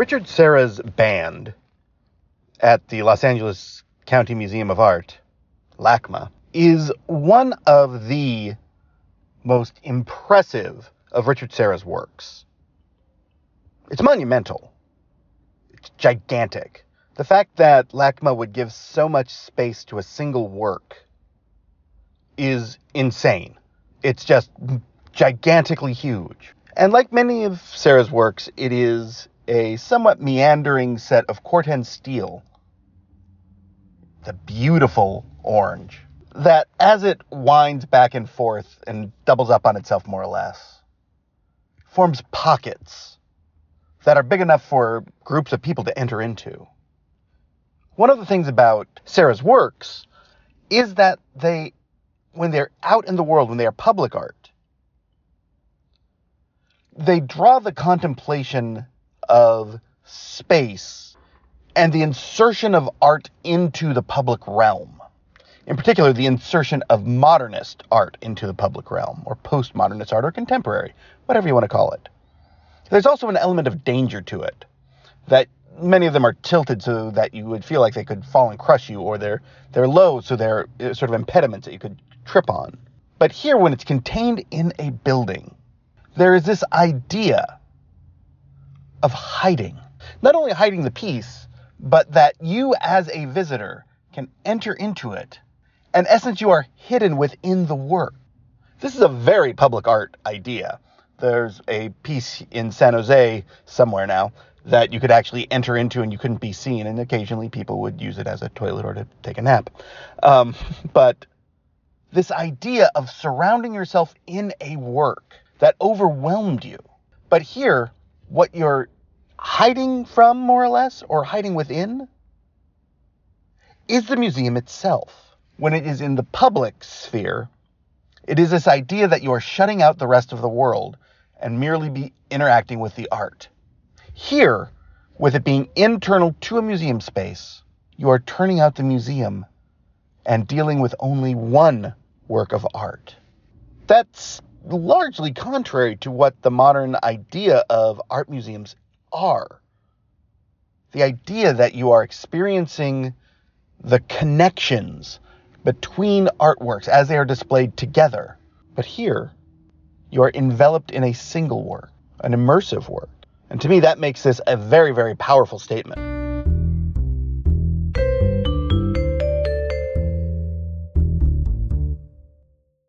Richard Serra's band at the Los Angeles County Museum of Art, LACMA, is one of the most impressive of Richard Serra's works. It's monumental. It's gigantic. The fact that LACMA would give so much space to a single work is insane. It's just gigantically huge. And like many of Serra's works, it is a somewhat meandering set of Corten steel. The beautiful orange that as it winds back and forth and doubles up on itself more or less, forms pockets that are big enough for groups of people to enter into. One of the things about Serra's works is that they, when they're out in the world, when they are public art, they draw the contemplation of space and the insertion of art into the public realm. In particular, the insertion of modernist art into the public realm, or postmodernist art, or contemporary, whatever you want to call it. There's also an element of danger to it, that many of them are tilted so that you would feel like they could fall and crush you, or they're they're low, so they're uh, sort of impediments that you could trip on. But here, when it's contained in a building, there is this idea of hiding. Not only hiding the piece, but that you as a visitor can enter into it. In essence, you are hidden within the work. This is a very public art idea. There's a piece in San Jose somewhere now that you could actually enter into and you couldn't be seen, and occasionally people would use it as a toilet or to take a nap. Um, but this idea of surrounding yourself in a work that overwhelmed you. But here, what you're hiding from, more or less, or hiding within, is the museum itself. When it is in the public sphere, it is this idea that you are shutting out the rest of the world and merely be interacting with the art. Here, with it being internal to a museum space, you are turning out the museum and dealing with only one work of art. That's largely contrary to what the modern idea of art museums are. The idea that you are experiencing the connections between artworks as they are displayed together. But here, you are enveloped in a single work, an immersive work. And to me, that makes this a very, very powerful statement.